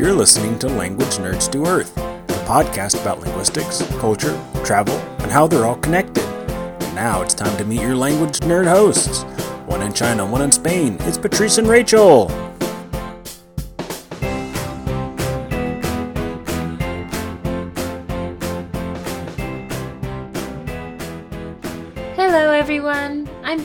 You're listening to Language Nerds to Earth, a podcast about linguistics, culture, travel, and how they're all connected. And now it's time to meet your language nerd hosts. One in China, one in Spain. It's Patrice and Rachel.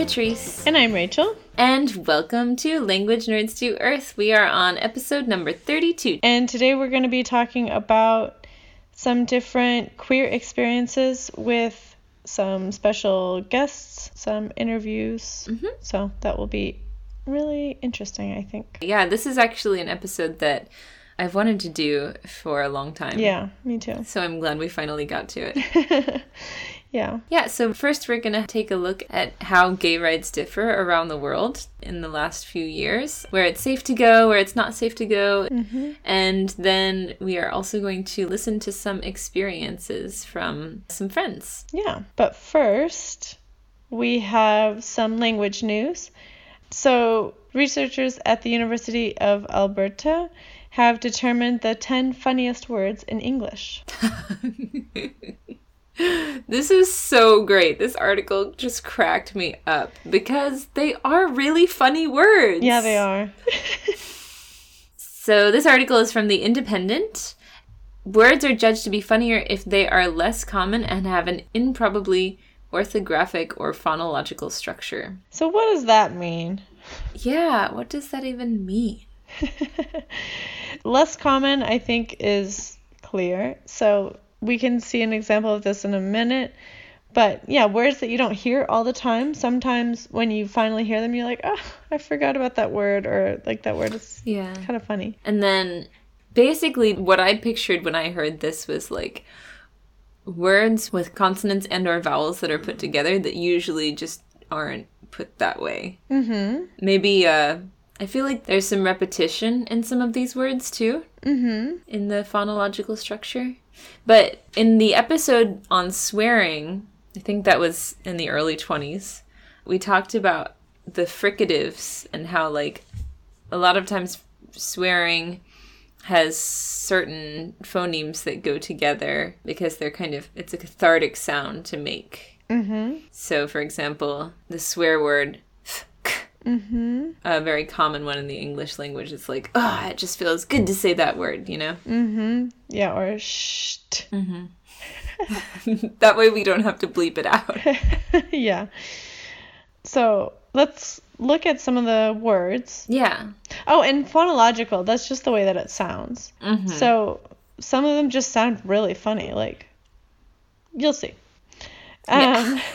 Patrice. And I'm Rachel. And welcome to Language Nerds to Earth. We are on episode number 32. And today we're going to be talking about some different queer experiences with some special guests, some interviews. Mhm. So that will be really interesting, I think. Yeah, this is actually an episode that I've wanted to do for a long time. Yeah, me too. So I'm glad we finally got to it. yeah. Yeah, so first we're going to take a look at how gay rights differ around the world in the last few years, where it's safe to go, where it's not safe to go. Mm-hmm. And then we are also going to listen to some experiences from some friends. Yeah. But first, we have some language news. So, researchers at the University of Alberta have determined the 10 funniest words in English. This is so great. This article just cracked me up because they are really funny words. Yeah, they are. So this article is from The Independent. Words are judged to be funnier if they are less common and have an improbably orthographic or phonological structure. So, what does that mean? Yeah, what does that even mean? Less common, I think, is clear. So we can see an example of this in a minute. But yeah, words that you don't hear all the time. Sometimes when you finally hear them, you're like, oh, I forgot about that word, or like that word is Yeah. kind of funny. And then basically what I pictured when I heard this was like words with consonants and or vowels that are put together that usually just aren't put that way. Mm Maybe uh I feel like there's some repetition in some of these words too hmm. Mm hmm. in the phonological structure. But in the episode on swearing, I think that was in the early 20s, we talked about the fricatives and how, like, a lot of times swearing has certain phonemes that go together because they're kind of, it's a cathartic sound to make. Mm hmm. So, for example, the swear word, Mm hmm. a very common one in the English language, it's like, oh, it just feels good to say that word, you know? Mm hmm. Yeah, or shh. that way we don't have to bleep it out. yeah. So let's look at some of the words. Yeah. Oh, and phonological, that's just the way that it sounds. Mhm. So some of them just sound really funny. Like, you'll see. Yeah.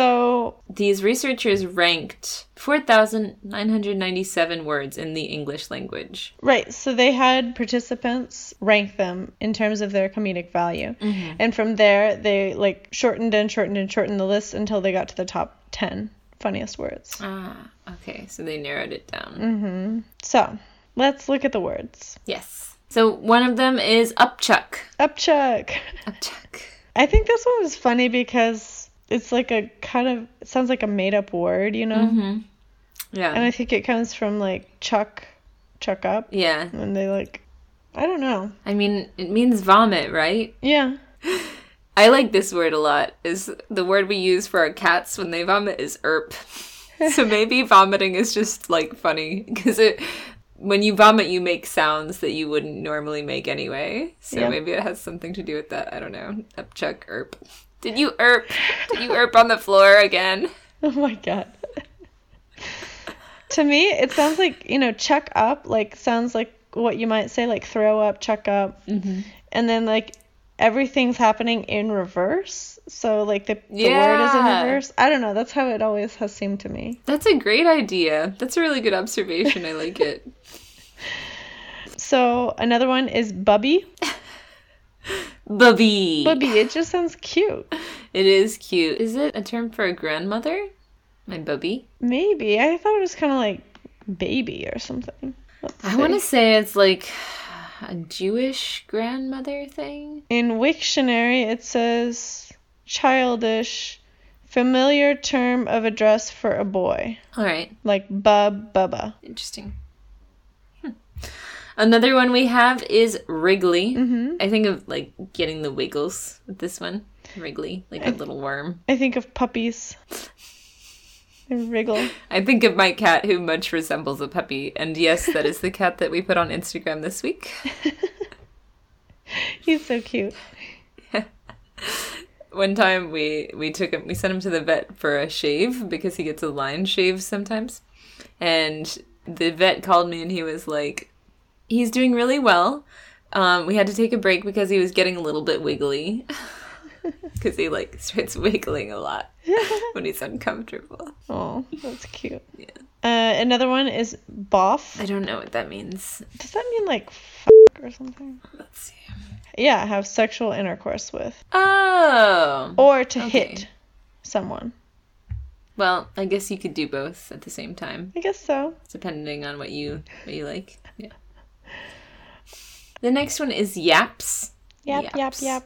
So, These researchers ranked 4,997 words in the English language. right. So they had participants rank them in terms of their comedic value. And from there, they like shortened and shortened and shortened the list until they got to the top 10 funniest words. Ah, okay. So they narrowed it down. Mm-hmm. So, let's look at the words. Yes. So one of them is upchuck. Upchuck. Upchuck. I think this one was funny because it's like a kind of sounds like a made up word, you know? Mm-hmm. Yeah. And I think it comes from like chuck, chuck up, yeah. and they like, I don't know. I mean, it means vomit, right? Yeah. I like this word a lot. Is the word we use for our cats when they vomit is erp. so maybe vomiting is just like funny because it when you vomit you make sounds that you wouldn't normally make anyway. So Yeah. maybe it has something to do with that. I don't know. Upchuck erp. Did you erp? Did you erp on the floor again? Oh my god. to me, it sounds like you know, chuck up like sounds like what you might say like throw up, chuck up, Mm-hmm. and then like everything's happening in reverse. So like the, the word is in reverse. I don't know. That's how it always has seemed to me. That's a great idea. That's a really good observation. I like it. So another one is bubby. Bubby. Bubby. It just sounds cute. It is cute. Is it a term for a grandmother? My bubby. Maybe. I thought it was kind of like baby or something. Let's I want to say it's like a Jewish grandmother thing. In Wiktionary, it says childish, familiar term of address for a boy, All right. like bub, bubba. Interesting. Hmm. Another one we have is wriggly. Mm-hmm. I think of like getting the wiggles with this one. wriggly, like a little worm. I think of puppies. Wriggle. I think of my cat who much resembles a puppy. And yes, that is the cat that we put on Instagram this week. He's so cute. One time we we took him we sent him to the vet for a shave because he gets a line shave sometimes. And the vet called me and he was like he's doing really well. Um, we had to take a break because he was getting a little bit wiggly. Because he like starts wiggling a lot when he's uncomfortable. Oh, that's cute. Yeah. Uh, another one is boff. I don't know what that means. Does that mean like f- or something? Let's see. Yeah, have sexual intercourse with. Oh. Or to Okay. hit someone. Well, I guess you could do both at the same time, I guess so. depending on what you what you like. The next one is yaps. Yap, yap, Yaps. yap.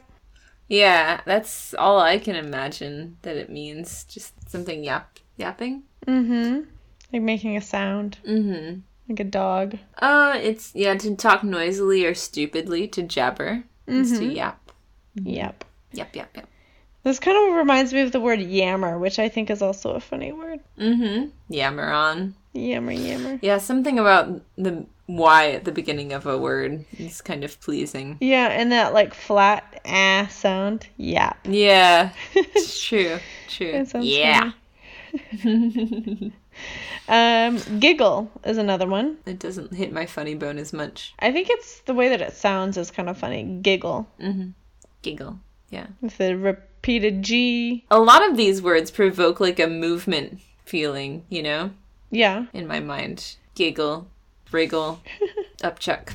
Yeah, that's all I can imagine that it means. Just something yap yapping. Mm-hmm. Like making a sound. Mm-hmm. Like a dog. Uh, it's yeah to talk noisily or stupidly to jabber. Is to yap. Yep. Yap yap yap. This kind of reminds me of the word yammer, which I think is also a funny word. Mm-hmm. Yammer on. Yammer, yammer. Yeah, something about the Y at the beginning of a word is kind of pleasing. Yeah, and that like flat ah sound. Yeah. Yeah, it's true. True. Yeah. Um, giggle is another one. It doesn't hit my funny bone as much. I think it's the way that it sounds is kind of funny. Giggle. Giggle. Yeah. With the repeated G. A lot of these words provoke like a movement feeling, you know, Yeah. in my mind. Giggle, wriggle, upchuck.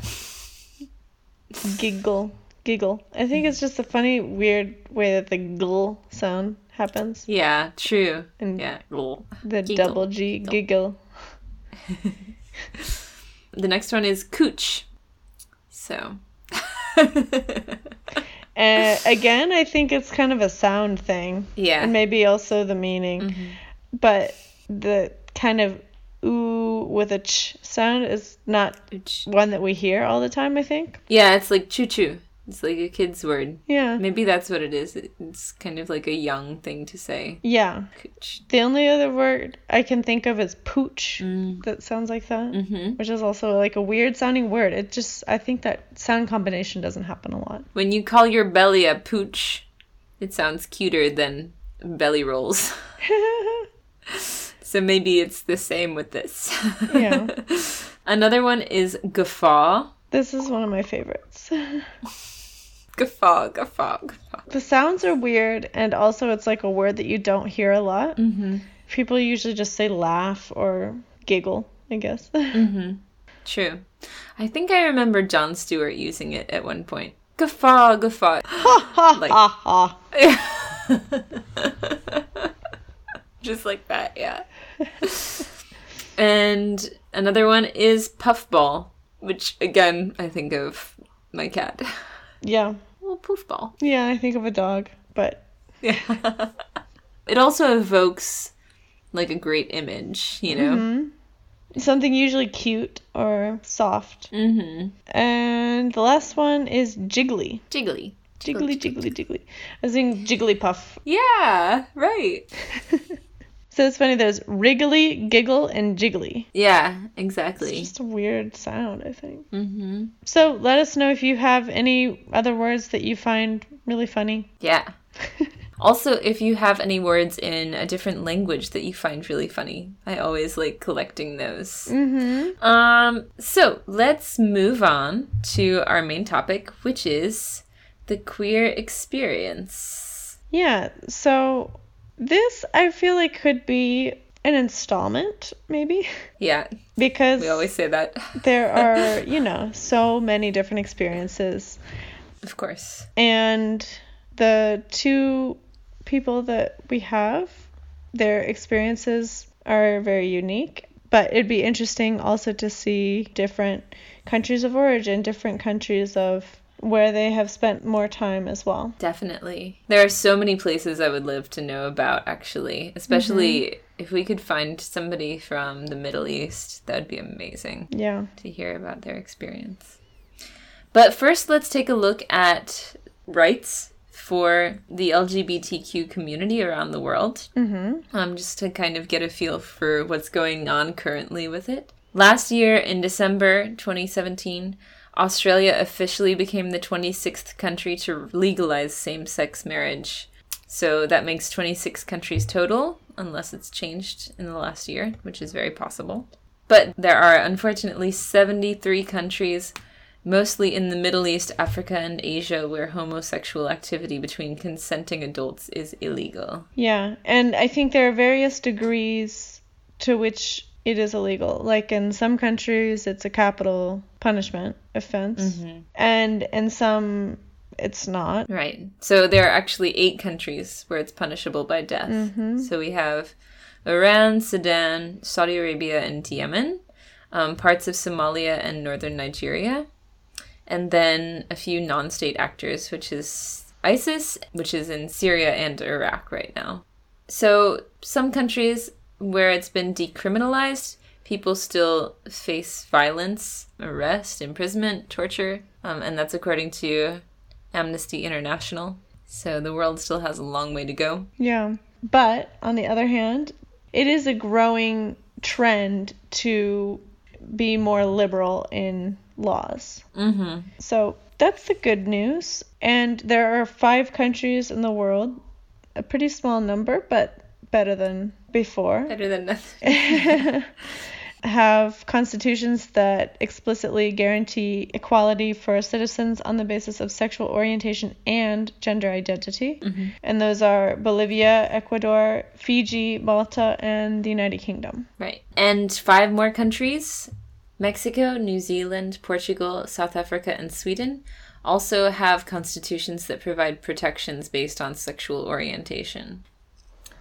Giggle. Giggle. I think it's just a funny, weird way that the gl sound happens. Yeah, true. And- yeah. The Giggle. double G. Giggle. The next one is cooch. So. Uh, again, I think it's kind of a sound thing. yeah. And maybe also the meaning. But the kind of ooh with a ch sound is not Cooch. one that we hear all the time, I think. Yeah, it's like choo choo. It's like a kid's word. Yeah. Maybe that's what it is. It's kind of like a young thing to say. Yeah. Cooch. The only other word I can think of is pooch. Mm. That sounds like that. Mm-hmm. Which is also like a weird sounding word. It just, I think that sound combination doesn't happen a lot. When you call your belly a pooch, it sounds cuter than belly rolls. so maybe it's the same with this. Yeah. Another one is guffaw. this is one of my favorites. Guffaw, guffaw, guffaw. The sounds are weird, and also it's like a word that you don't hear a lot. Mm-hmm. People usually just say laugh or giggle, I guess. Mm-hmm. True. I think I remember Jon Stewart using it at one point. Guffaw, guffaw. ha Like- ha ha. Just like that, yeah. and another one is puffball, which again I think of my cat. Yeah. Well, poofball. Yeah, I think of a dog, but Yeah. it also evokes like a great image, you know. something usually cute or soft. Mm-hmm. And the last one is jiggly. Jiggly. Jiggly, jiggly, jiggly. I was thinking Jigglypuff. Yeah, right. So it's funny, there's wriggly, giggle, and jiggly. Yeah, It's exactly. just a weird sound, I think. Mm-hmm. So let us know if you have any other words that you find really funny. Yeah. Also, if you have any words in a different language that you find really funny, I always like collecting those. Mm-hmm. Um, so let's move on to our main topic, which is the queer experience. Yeah, so this I feel like could be an installment, maybe, Yeah, because we always say that. there are, you know, so many different experiences. Of course. And the two people that we have, their experiences are very unique. But it'd be interesting also to see different countries of origin, different countries of where they have spent more time as well. Definitely. There are so many places I would love to know about, actually, especially if we could find somebody from the Middle East, that would be amazing Yeah. to hear about their experience. But first, let's take a look at rights for the LGBTQ community around the world, mm-hmm. um, just to kind of get a feel for what's going on currently with it. Last year, in December 2017, Australia officially became the 26th country to legalize same sex marriage. So that makes 26 countries total, unless it's changed in the last year, which is very possible. But there are unfortunately 73 countries, mostly in the Middle East, Africa, and Asia, where homosexual activity between consenting adults is illegal. Yeah. And I think there are various degrees to which it is illegal. Like in some countries, it's a capital punishment offense, and in some, it's not. Right. So there are actually eight countries where it's punishable by death. So we have Iran, Sudan, Saudi Arabia, and Yemen, um, parts of Somalia and northern Nigeria, and then a few non state actors, which is ISIS, which is in Syria and Iraq right now. So some countries where it's been decriminalized, people still face violence, arrest, imprisonment, torture, um, and that's according to Amnesty International. So the world still has a long way to go. Yeah. But on the other hand, it is a growing trend to be more liberal in laws. Mm-hmm. So that's the good news. And there are five countries in the world, a pretty small number, but better than before, Better than nothing. have constitutions that explicitly guarantee equality for citizens on the basis of sexual orientation and gender identity. Mm-hmm. And those are Bolivia, Ecuador, Fiji, Malta, and the United Kingdom. Right. And five more countries Mexico, New Zealand, Portugal, South Africa, and Sweden also have constitutions that provide protections based on sexual orientation.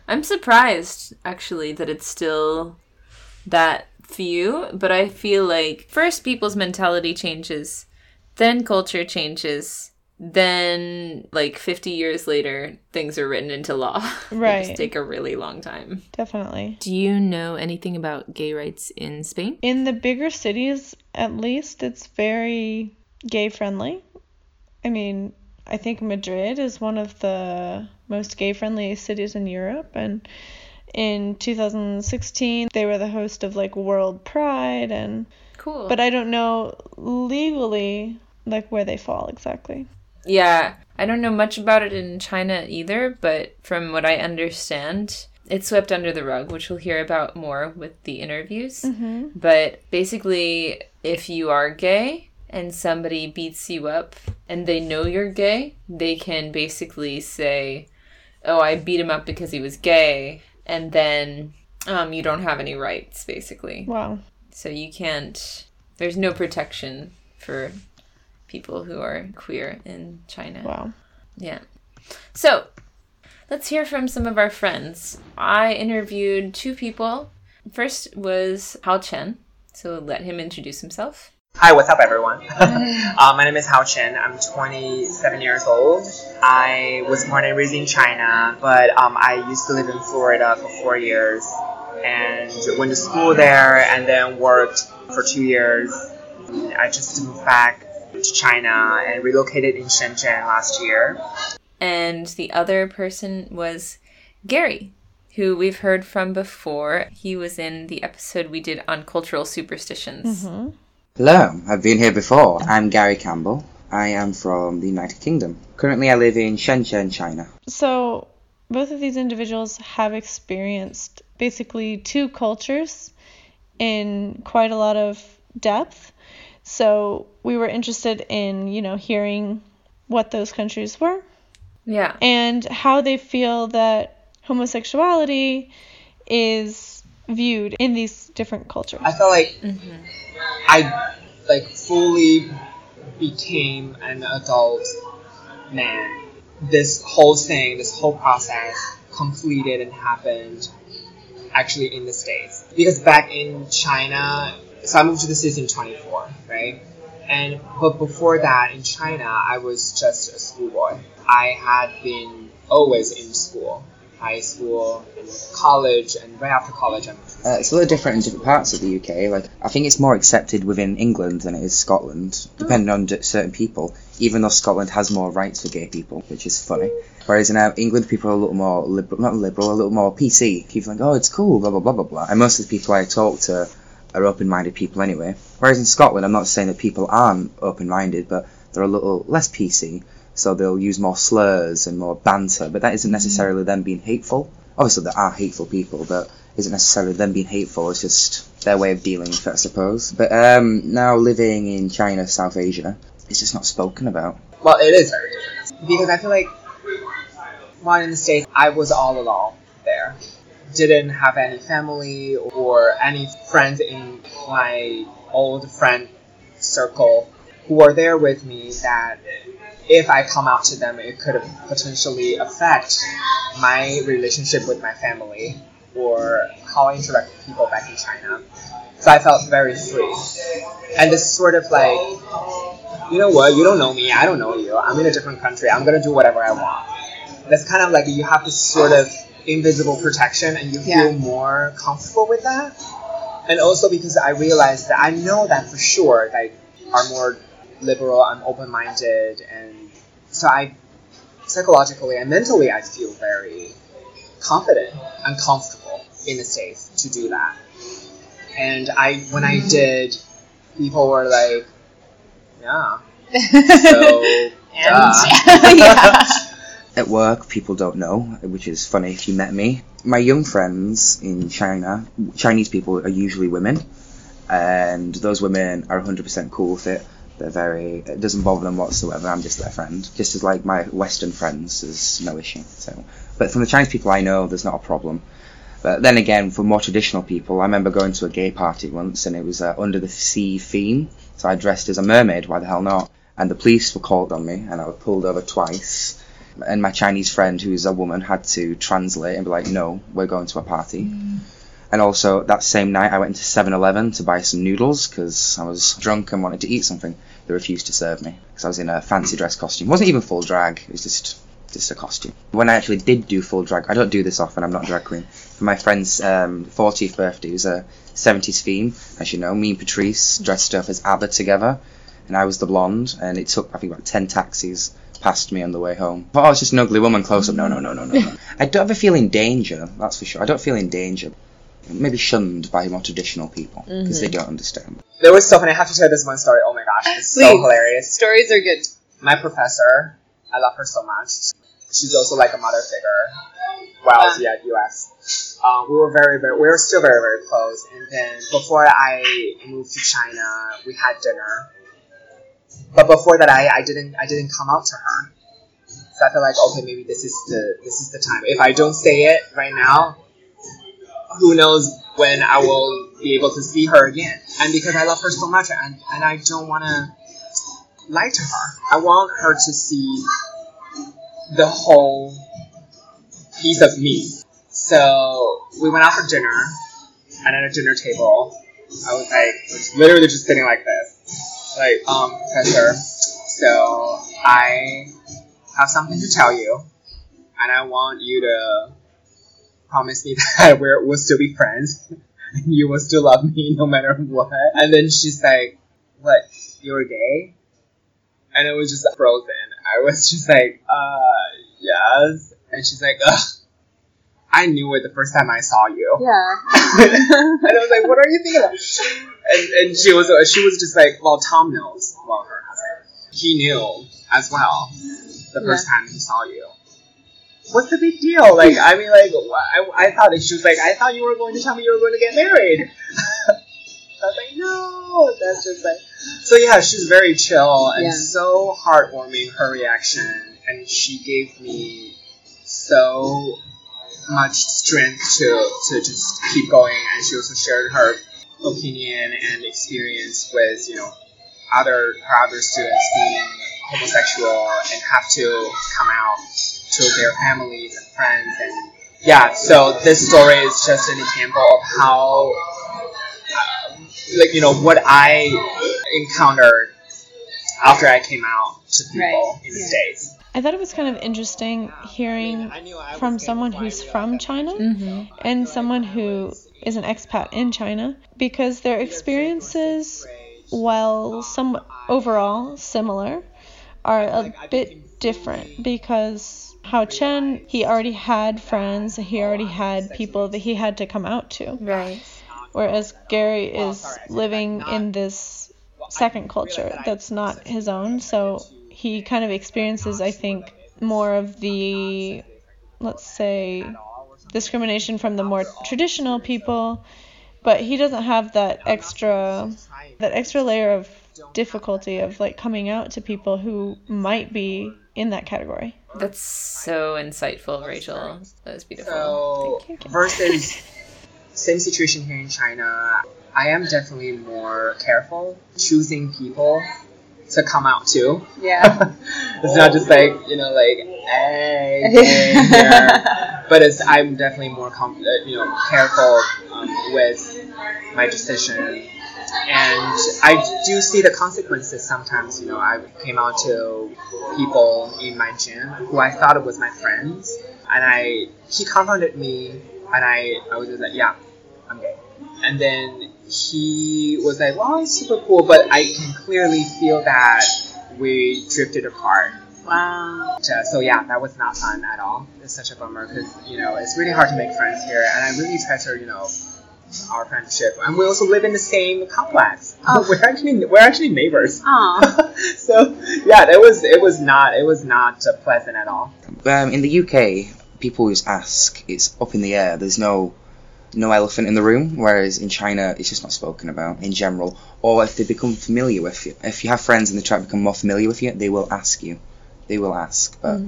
I'm surprised, actually, that it's still that few, but I feel like first people's mentality changes, then culture changes, then like 50 years later, things are written into law. Right. just take a really long time. Definitely. Do you know anything about gay rights in Spain? In the bigger cities, at least, it's very gay friendly. I mean, I think Madrid is one of the most gay friendly cities in Europe. And in 2016, they were the host of like World Pride. And, Cool. but I don't know legally like where they fall exactly. yeah, I don't know much about it in China either, but from what I understand, it's swept under the rug, which we'll hear about more with the interviews. Mm-hmm. But basically, if you are gay and somebody beats you up and they know you're gay, they can basically say, Oh, I beat him up because he was gay. And then um, you don't have any rights, basically. Wow. So you can't, there's no protection for people who are queer in China. Wow. Yeah. So let's hear from some of our friends. I interviewed two people. First was Hao Chen. So let him introduce himself. Hi, what's up, everyone? uh, my name is Hao Chen. I'm 27 years old. I was born and raised in China, but um, I used to live in Florida for four years and went to school there and then worked for two years. I just moved back to China and relocated in Shenzhen last year. And the other person was Gary, who we've heard from before. He was in the episode we did on cultural superstitions. Hello, I've been here before. I'm Gary Campbell. I am from the United Kingdom. Currently, I live in Shenzhen, China. So, both of these individuals have experienced basically two cultures in quite a lot of depth. So, we were interested in, you know, hearing what those countries were Yeah. and how they feel that homosexuality is viewed in these different cultures. I felt like mm-hmm. I like fully became an adult man. This whole thing, this whole process completed and happened actually in the States. Because back in China, so I moved to the States in 24, right? And but before that in China, I was just a schoolboy. I had been always in school. High school college, and right after college, I'm Uh, it's a little different in different parts of the UK. Like I think it's more accepted within England than it is Scotland, depending on certain people. Even though Scotland has more rights for gay people, which is funny. Whereas in uh, England, people are a little more liberal, not liberal, a little more PC. People think, oh, it's cool, blah blah blah blah blah. And most of the people I talk to are open-minded people anyway. Whereas in Scotland, I'm not saying that people aren't open-minded, but they're a little less PC. So they'll use more slurs and more banter, but that isn't necessarily them being hateful. Obviously, there are hateful people, but isn't necessarily them being hateful. It's just their way of dealing with it, I suppose. But um, now living in China, South Asia, it's just not spoken about. Well, it is very different because I feel like while in the states, I was all alone there. Didn't have any family or any friends in my old friend circle who were there with me that if I come out to them, it could potentially affect my relationship with my family or how I interact with people back in China. So I felt very free. And this sort of like, you know what, you don't know me, I don't know you, I'm in a different country, I'm gonna do whatever I want. That's kind of like you have this sort of invisible protection and you feel Yeah. more comfortable with that. And also because I realized that I know that for sure, like, are more liberal, I'm open minded, and so I psychologically and mentally I feel very confident and comfortable in the States to do that. And I when I mm-hmm. did, people were like, Yeah. So and duh. yeah. At work, people don't know, which is funny if you met me. My young friends in China, Chinese people are usually women, and those women are 100% cool with it. They're very, it doesn't bother them whatsoever. I'm just their friend. Just as like my Western friends, there's no issue. So, but from the Chinese people I know, there's not a problem. But then again, for more traditional people, I remember going to a gay party once, and it was uh, under the sea theme. So I dressed as a mermaid. Why the hell not? And the police were called on me, and I was pulled over twice. And my Chinese friend, who's a woman, had to translate and be like, "No, we're going to a party." And also that same night, I went into 7-Eleven to buy some noodles because I was drunk and wanted to eat something. They refused to serve me because I was in a fancy dress costume. It wasn't even full drag. It was just just a costume. When I actually did do full drag, I don't do this often. I'm not a drag queen. For my friend's um, 40th birthday, it was a 70s theme, as you know. Me and Patrice dressed up as ABBA together, and I was the blonde. And it took I think about 10 taxis past me on the way home. Thought I was just an ugly woman close up. No, no, no, no, no. no. I don't ever feel in danger. That's for sure. I don't feel in danger. Maybe shunned by more traditional people because they don't understand. There was so funny. I have to tell this one story. Oh my gosh, it's so hilarious. Stories are good. My professor, I love her so much. She's also like a mother figure while I was Yeah. at US. Um, we were very, very, we were still very, very close. And then before I moved to China, we had dinner. But before that, I, I didn't, I didn't come out to her. So I felt like, okay, maybe this is the, this is the time. If I don't say it right now, who knows when I will be able to see her again. And because I love her so much, and, and I don't want to lie to her. I want her to see the whole piece of me. So we went out for dinner, and at a dinner table, I was like, was literally just sitting like this, like, um, professor. So I have something to tell you, and I want you to promise me that we're, we'll still be friends, and you will still love me no matter what. And then she's like, "What? You're gay?" And it was just frozen. I was just like, "Uh, yes." And she's like, "Ugh." I knew it the first time I saw you. Yeah. and I was like, "What are you thinking about?" And, and she was she was just like, "Well, Tom knows. Well, her husband, he knew as well the first time he saw you." What's the big deal? Like, I mean, like, I, I thought that she was like, I thought you were going to tell me you were going to get married. I was like, no, that's just like. So yeah, she's very chill and Yeah. so heartwarming. Her reaction, and she gave me so much strength to to just keep going. And she also shared her opinion and experience with you know other her other students being homosexual and have to come out to their families and friends and yeah. So this story is just an example of how um, like you know what I encountered after I came out to people Right, in the yeah. states. I thought it was kind of interesting hearing from someone who's from China and someone who is an expat in China because their experiences, while some overall similar, are a bit different because Hao Chen, he already had friends, he already had people that he had to come out to. Right. Whereas Gary is living in this second culture that's not his own, so he kind of experiences, I think, more of the, let's say, discrimination from the more traditional people, but he doesn't have that extra, that extra layer of difficulty of like coming out to people who might be in that category. That's so insightful, Rachel. That was beautiful. So Thank you. versus same situation here in China, I am definitely more careful choosing people to come out to. Yeah. it's not just like you know like hey, hey but it's I'm definitely more com- uh, you know careful um, with my decision. And I do see the consequences sometimes. You know, I came out to people in my gym who I thought was my friends, and I he confronted me, and I I was just like, yeah, I'm gay. And then he was like, well, it's super cool, but I can clearly feel that we drifted apart. Wow. So yeah, that was not fun at all. It's such a bummer because you know it's really hard to make friends here, and I really treasure you know our friendship. And we also live in the same complex. Oh. we're actually we're actually neighbors. Aw. so yeah, that was it was not it was not uh, pleasant at all. Um, in the UK, people always ask. It's up in the air. There's no no elephant in the room. Whereas in China, it's just not spoken about in general. Or if they become familiar with you, if you have friends and they try to become more familiar with you, they will ask you. They will ask, but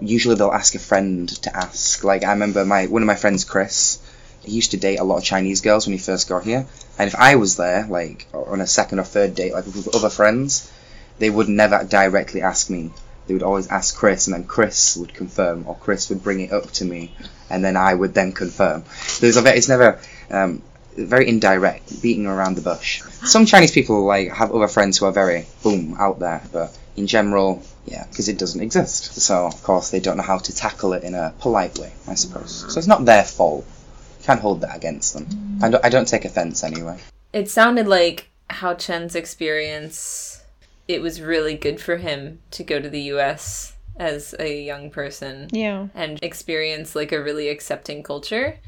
usually they'll ask a friend to ask. Like I remember my one of my friends, Chris. He used to date a lot of Chinese girls when he first got here, and if I was there, like on a second or third date, like with other friends, they would never directly ask me. They would always ask Chris, and then Chris would confirm, or Chris would bring it up to me, and then I would then confirm. There's a it's never um, very indirect, beating around the bush. Some Chinese people like have other friends who are very boom out there, but in general, yeah, because it doesn't exist. So of course they don't know how to tackle it in a polite way, I suppose. So it's not their fault. You can't hold that against them. I don't, I don't take offense anyway. It sounded like Hao Chen's experience, it was really good for him to go to the US as a young person Yeah. and experience like a really accepting culture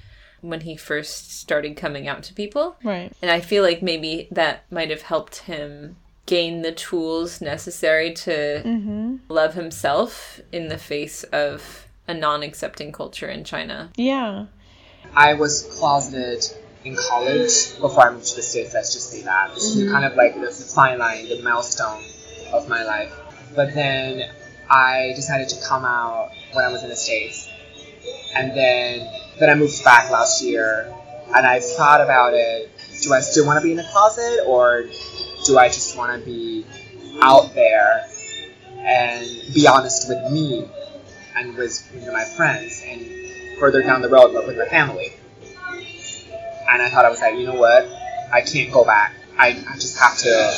when he first started coming out to people. Right. And I feel like maybe that might have helped him gain the tools necessary to Mm-hmm. love himself in the face of a non accepting culture in China. Yeah. I was closeted in college before I moved to the States, let's just say that. This is mm-hmm. kind of like the, the fine line, the milestone of my life. But then I decided to come out when I was in the States. And then then I moved back last year and I thought about it. Do I still want to be in the closet or do I just want to be out there and be honest with me and with, with my friends and further down the road but with my family? and I thought I was like, you know what? I can't go back. I, I just have to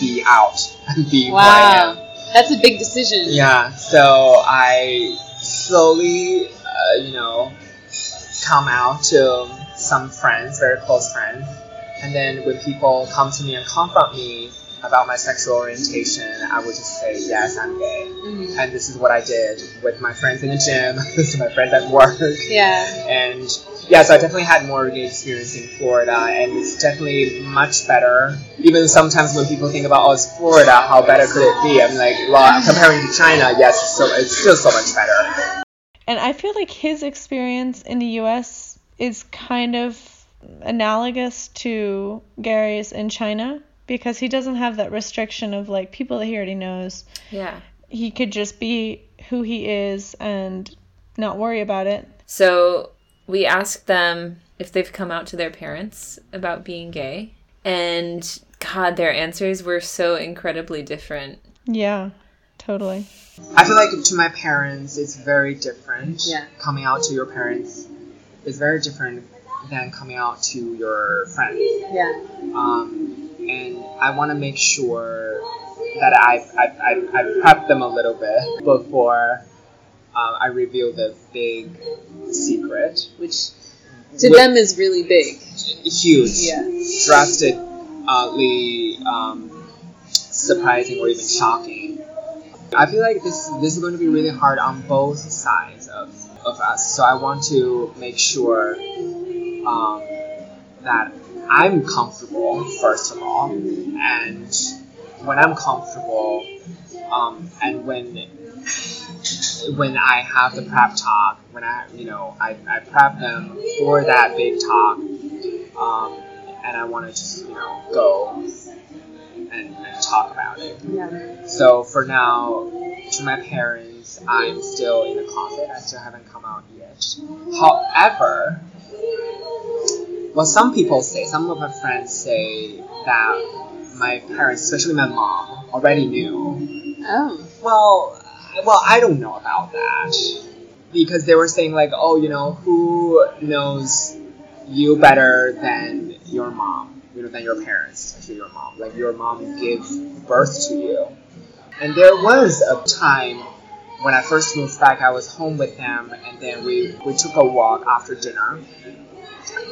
be out and be who I am. Wow. That's a big decision. Yeah. So I slowly, uh, you know, come out to some friends, very close friends, and then when people come to me and confront me about my sexual orientation, I would just say, yes, I'm gay. Mhm. And this is what I did with my friends in the gym, this is my friends at work. Yeah. And yeah, so I definitely had more gay experience in Florida, and it's definitely much better. Even sometimes when people think about, oh, it's Florida, how better could it be? I'm like, well, comparing to China, yes, so, it's still so much better. And I feel like his experience in the US is kind of analogous to Gary's in China because he doesn't have that restriction of like people that he already knows. Yeah. He could just be who he is and not worry about it. So we asked them if they've come out to their parents about being gay. And God, their answers were so incredibly different. Yeah, totally. I feel like to my parents, it's very different. Yeah. Coming out to your parents is very different than coming out to your friends. Yeah. Um, and I want to make sure that I I, I, I prep them a little bit before um, I reveal the big secret. Which to them is really big. Huge, Yeah. drastically um, surprising or even shocking. I feel like this this is going to be really hard on both sides of, of us. So I want to make sure um, that I'm comfortable first of all, and when I'm comfortable, um, and when when I have the prep talk, when I you know I, I prep them for that big talk, um, and I want to just you know go and, and talk about it. Yeah. So for now, to my parents, I'm still in the closet. I still haven't come out yet. However, well, some people say, some of my friends say that my parents, especially my mom, already knew. Oh. Well, I- well, I don't know about that because they were saying like, oh, you know, who knows you better than your mom, you know, than your parents, especially your mom. Like your mom gave birth to you, and there was a time when I first moved back. I was home with them, and then we we took a walk after dinner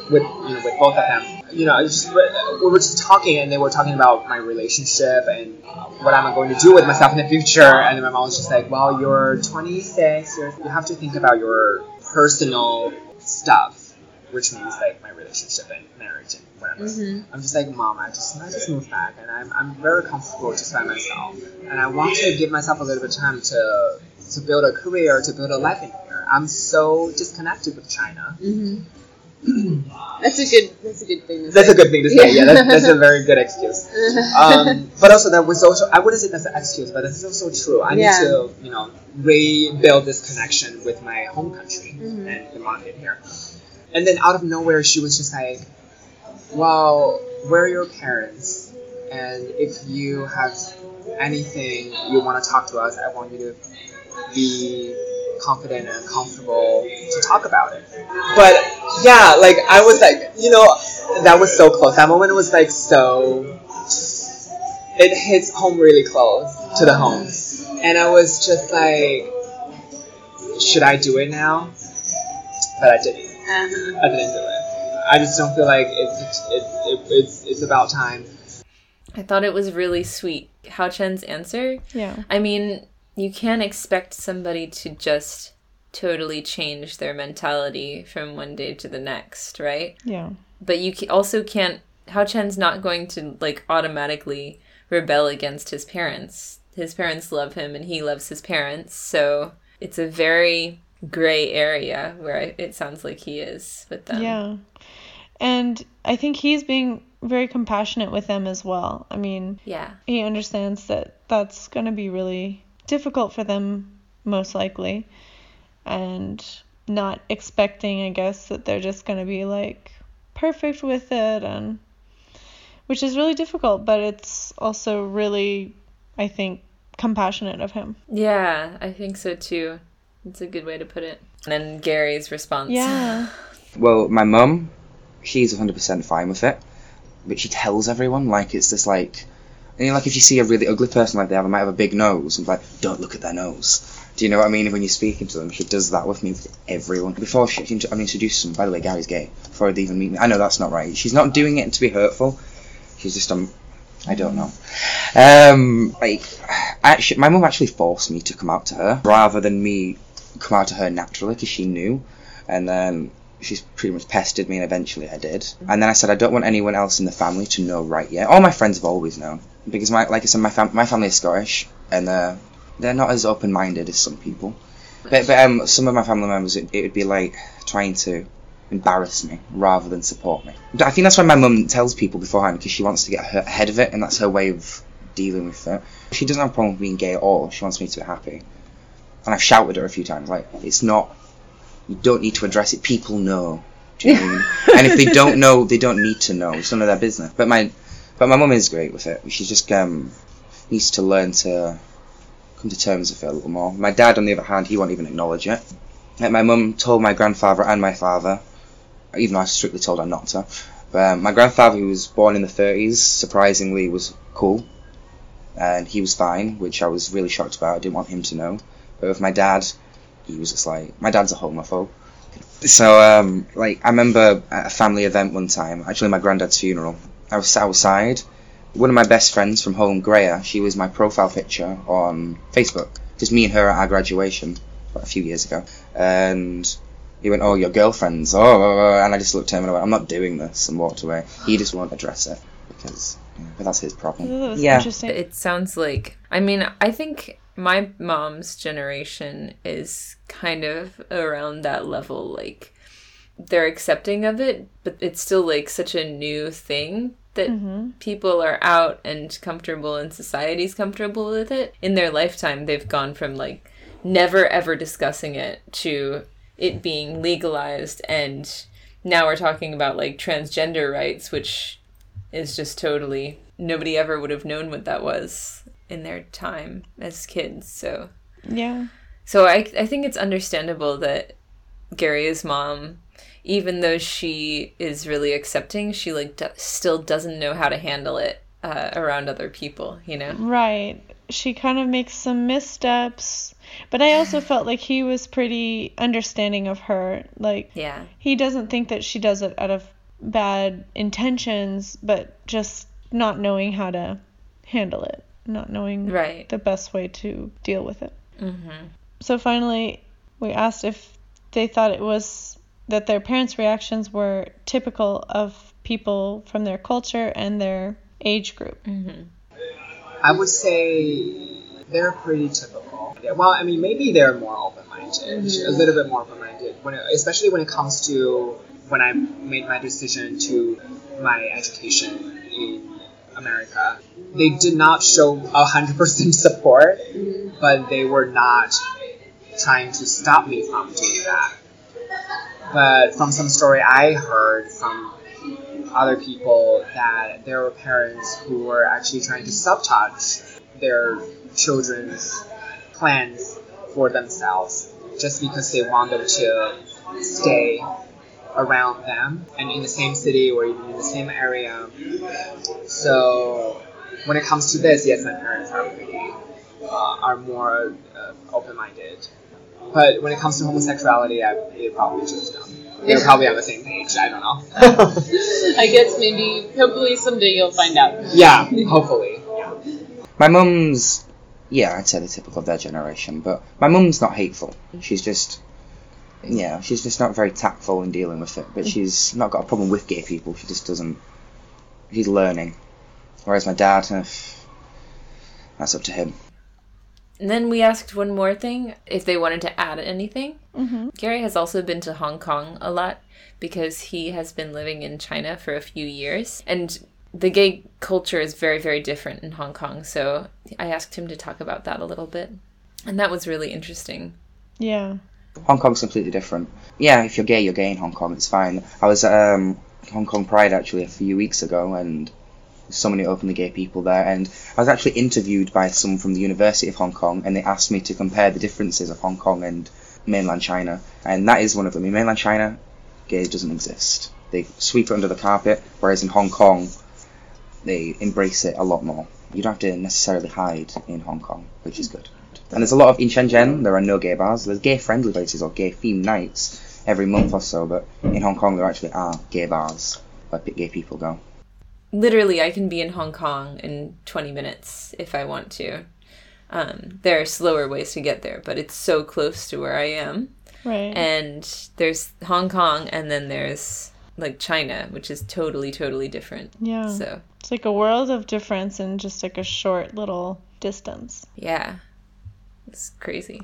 with you know with both of them. You know, just, we were just talking, and they were talking about my relationship and uh, what am I going to do with myself in the future. And then my mom was just like, "Well, you're 26. You're, you have to think about your personal stuff." Which means like my relationship and marriage and whatever. I'm just like, mom, I just I just moved back and I'm, I'm very comfortable just by myself. And I want to give myself a little bit of time to to build a career, to build a life in here. I'm so disconnected with China. That's a good. That's a good thing. To That's say. a good thing to say. Yeah, that's, that's a very good excuse. Um, but also that was also I wouldn't say that's an excuse, but that's also true. I Yeah. need to you know rebuild this connection with my home country Mm-hmm. and the market here. And then out of nowhere, she was just like, "Well, where are your parents? And if you have anything you want to talk to us, I want you to be confident and comfortable to talk about it. But yeah, like I was like, you know, that was so close. That moment was like so. It hits home really close to the home, and I was just like, should I do it now? But I didn't. Uh-huh. I didn't do it. I just don't feel like it's it's it's, it's, it's about time. I thought it was really sweet. Hao Chen's answer. Yeah. I mean, you can't expect somebody to just totally change their mentality from one day to the next, right? Yeah. But you also can't. Hao Chen's not going to like automatically rebel against his parents. His parents love him, and he loves his parents. So it's a very gray area where I, it sounds like he is with them. Yeah. And I think he's being very compassionate with them as well. I mean, Yeah. he understands that that's going to be really difficult for them, most likely. And not expecting, I guess, that they're just going to be like perfect with it. And which is really difficult, but it's also really, I think, compassionate of him. Yeah, I think so too. It's a good way to put it. And then Gary's response. Yeah. Well, my mum, she's 100% fine with it, but she tells everyone like it's just like, you know, like if you see a really ugly person like they have, they might have a big nose, and like, don't look at their nose. Do you know what I mean? When you're speaking to them, she does that with me with everyone. Before she, I'm introduced them. By the way, Gary's gay. Before they even meet me, I know that's not right. She's not doing it to be hurtful. She's just um, I don't know. Um, like, actually, my mum actually forced me to come out to her rather than me come out to her naturally because she knew, and then she's pretty much pestered me, and eventually I did. And then I said I don't want anyone else in the family to know right yet. All my friends have always known because my, like I said, my fam- my family is Scottish, and uh, they're not as open minded as some people. But but um, some of my family members, it, it would be like trying to embarrass me rather than support me. I think that's why my mum tells people beforehand because she wants to get her ahead of it, and that's her way of dealing with it. She doesn't have a problem with being gay at all. She wants me to be happy, and I've shouted at her a few times like, "It's not. You don't need to address it. People know." Do you know what I mean? and if they don't know, they don't need to know. It's none of their business. But my, but my mum is great with it. She just um needs to learn to come to terms with it a little more. My dad, on the other hand, he won't even acknowledge it. Like my mum told my grandfather and my father, even though I strictly told her not to, But, um, my grandfather, who was born in the 30s, surprisingly was cool, and he was fine, which I was really shocked about. I didn't want him to know. But with my dad, he was just like, my dad's a homophobe. So, um, like, I remember at a family event one time, actually my granddad's funeral, I was sat outside. One of my best friends from home, Greya, she was my profile picture on Facebook. Just me and her at our graduation a few years ago. And he went, "Oh, your girlfriend's." Oh, oh, oh, and I just looked at him and I went, "I'm not doing this," and walked away. He just won't address it because, yeah, but that's his problem. Oh, that was yeah, interesting. It sounds like, I mean, I think my mom's generation is kind of around that level. Like, they're accepting of it, but it's still like such a new thing that mm-hmm. people are out and comfortable and society's comfortable with it. In their lifetime, they've gone from like never ever discussing it to it being legalized and now we're talking about like transgender rights which is just totally nobody ever would have known what that was in their time as kids so yeah. so i i think it's understandable that gary's mom even though she is really accepting she like d- still doesn't know how to handle it uh, around other people you know Right. She kind of makes some missteps. But I also felt like he was pretty understanding of her. Like, yeah he doesn't think that she does it out of bad intentions, but just not knowing how to handle it, not knowing right the best way to deal with it. So finally, we asked if they thought it was that their parents' reactions were typical of people from their culture and their age group. Mm-hmm. I would say they're pretty typical. Well, I mean, maybe they're more open-minded, mm-hmm. a little bit more open-minded, when it, especially when it comes to when I made my decision to my education in America. They did not show hundred percent support, but they were not trying to stop me from doing that. But from some story I heard from other people that there were parents who were actually trying to sabotage their children's plans for themselves just because they want them to stay around them and in the same city or even in the same area. So when it comes to this, yes, my parents are uh, are more uh, open-minded. But when it comes to homosexuality, I, they probably just um, they're probably on the same page. I don't know. I guess maybe, hopefully someday you'll find out. yeah, hopefully. my mum's, yeah, I'd say the typical of their generation, but my mum's not hateful. She's just, yeah, she's just not very tactful in dealing with it. But she's not got a problem with gay people. She just doesn't. She's learning. Whereas my dad, uh, that's up to him. And then we asked one more thing if they wanted to add anything. Mm-hmm. Gary has also been to Hong Kong a lot because he has been living in China for a few years. And the gay culture is very, very different in Hong Kong. So I asked him to talk about that a little bit. And that was really interesting. Yeah. Hong Kong's completely different. Yeah, if you're gay, you're gay in Hong Kong. It's fine. I was at um, Hong Kong Pride actually a few weeks ago, and there's so many openly gay people there. And I was actually interviewed by someone from the University of Hong Kong, and they asked me to compare the differences of Hong Kong and mainland China, and that is one of them. In mainland China, gay doesn't exist. They sweep it under the carpet, whereas in Hong Kong, they embrace it a lot more. You don't have to necessarily hide in Hong Kong, which is good. And there's a lot of in Shenzhen. There are no gay bars. There's gay friendly places or gay themed nights every month or so, but in Hong Kong there actually are gay bars where gay people go. Literally, I can be in Hong Kong in 20 minutes if I want to. Um, there are slower ways to get there, but it's so close to where I am. Right. And there's Hong Kong, and then there's like China, which is totally, totally different. yeah. So, It's like a world of difference in just like a short little distance. yeah, it's crazy.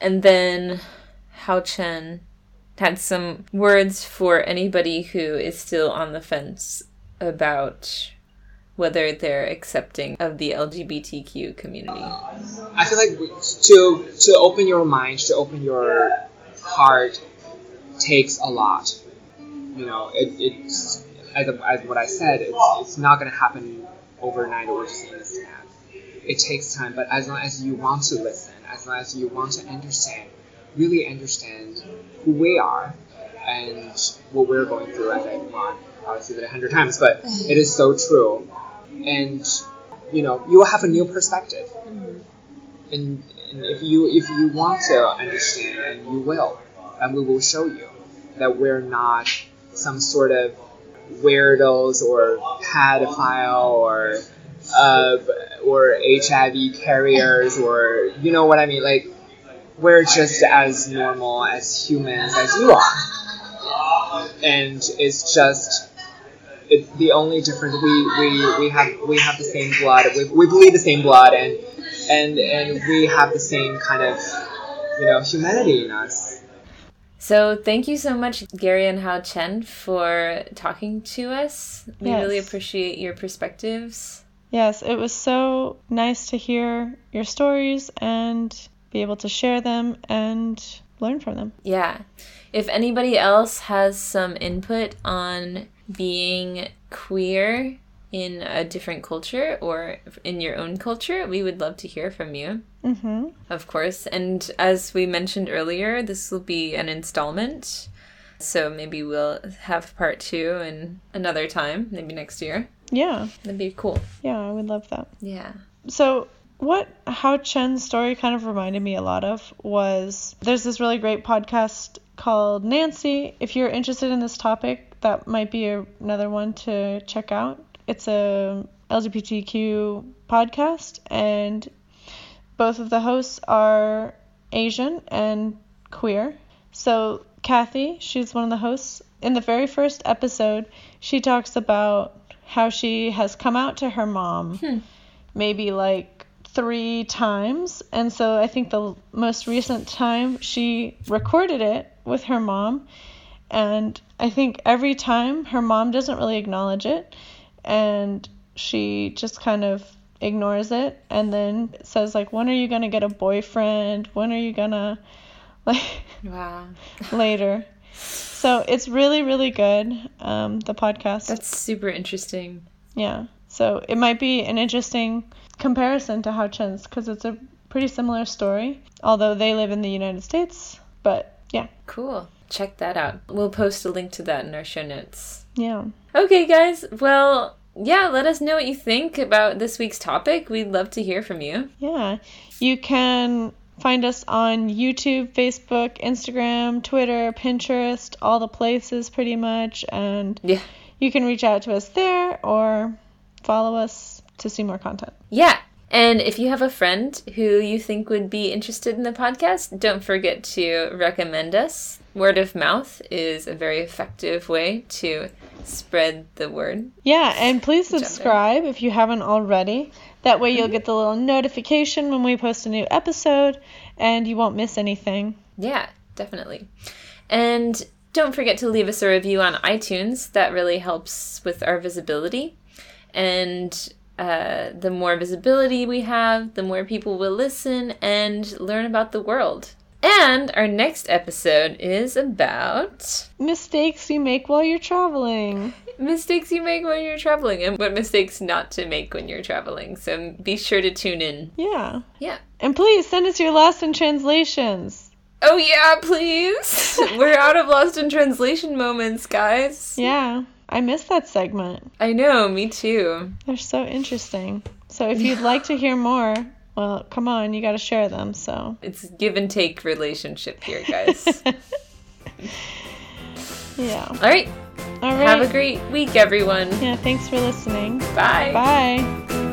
And then Hao Chen had some words for anybody who is still on the fence about whether they're accepting of the LGBTQ community. I feel like to to open your mind, to open your heart, takes a lot. You know, it, it's as, as what I said, it's, it's not going to happen overnight or just in a snap. It takes time, but as long as you want to listen, as long as you want to understand, really understand who we are and what we're going through as everyone, probably said it a hundred times, but it is so true. And you know, you will have a new perspective. And, and if you if you want to understand, and you will, and we will show you that we're not some sort of weirdos or pedophile or uh, or HIV carriers or you know what I mean. Like we're just as normal as humans as you are, and it's just. It's the only difference we, we, we have we have the same blood we, we bleed the same blood and and and we have the same kind of you know humanity in us So thank you so much, Gary and Hao Chen, for talking to us. We Yes. really appreciate your perspectives. Yes, it was so nice to hear your stories and be able to share them and learn from them. Yeah. If anybody else has some input on being queer in a different culture or in your own culture, we would love to hear from you. Mm-hmm. Of course. And as we mentioned earlier, this will be an installment. So maybe we'll have part two in another time, maybe next year. Yeah, That'd be cool. yeah, I would love that. Yeah. So, what Hao Chen's story kind of reminded me a lot of was there's this really great podcast called Nancy. If you're interested in this topic, that might be a, another one to check out. It's a LGBTQ podcast, and both of the hosts are Asian and queer. So, Kathy, she's one of the hosts. In the very first episode, she talks about how she has come out to her mom hmm. maybe like three times. And so I think the most recent time she recorded it with her mom. And I think every time her mom doesn't really acknowledge it. And she just kind of ignores it and then says like when are you going to get a boyfriend when are you going to like Wow. later so it's really really good um the podcast That's super interesting. yeah. So it might be an interesting comparison to Hao Chen's because it's a pretty similar story, although they live in the United States. But yeah, Cool. Check that out. We'll post a link to that in our show notes. yeah. Okay, guys. Well, yeah, let us know what you think about this week's topic. We'd love to hear from you. Yeah. You can find us on YouTube, Facebook, Instagram, Twitter, Pinterest, all the places pretty much. And Yeah. you can reach out to us there or follow us to see more content. Yeah. And if you have a friend who you think would be interested in the podcast, don't forget to recommend us. Word of mouth is a very effective way to spread the word. Yeah, and please subscribe if you haven't already. That way you'll get the little notification when we post a new episode and you won't miss anything. Yeah, definitely. And don't forget to leave us a review on iTunes. That really helps with our visibility. And uh, the more visibility we have, the more people will listen and learn about the world. And our next episode is about Mistakes you make while you're traveling. mistakes you make when you're traveling and what mistakes not to make when you're traveling. So be sure to tune in. Yeah. Yeah. And please send us your lost in translations. Oh, yeah, please. We're out of lost in translation moments, guys. Yeah. I miss that segment. I know, me too. They're so interesting. So if you'd like to hear more, well, come on, you got to share them. So, It's give and take relationship here, guys. yeah. All right. All right. Have a great week, everyone. yeah, thanks for listening. Bye. Bye.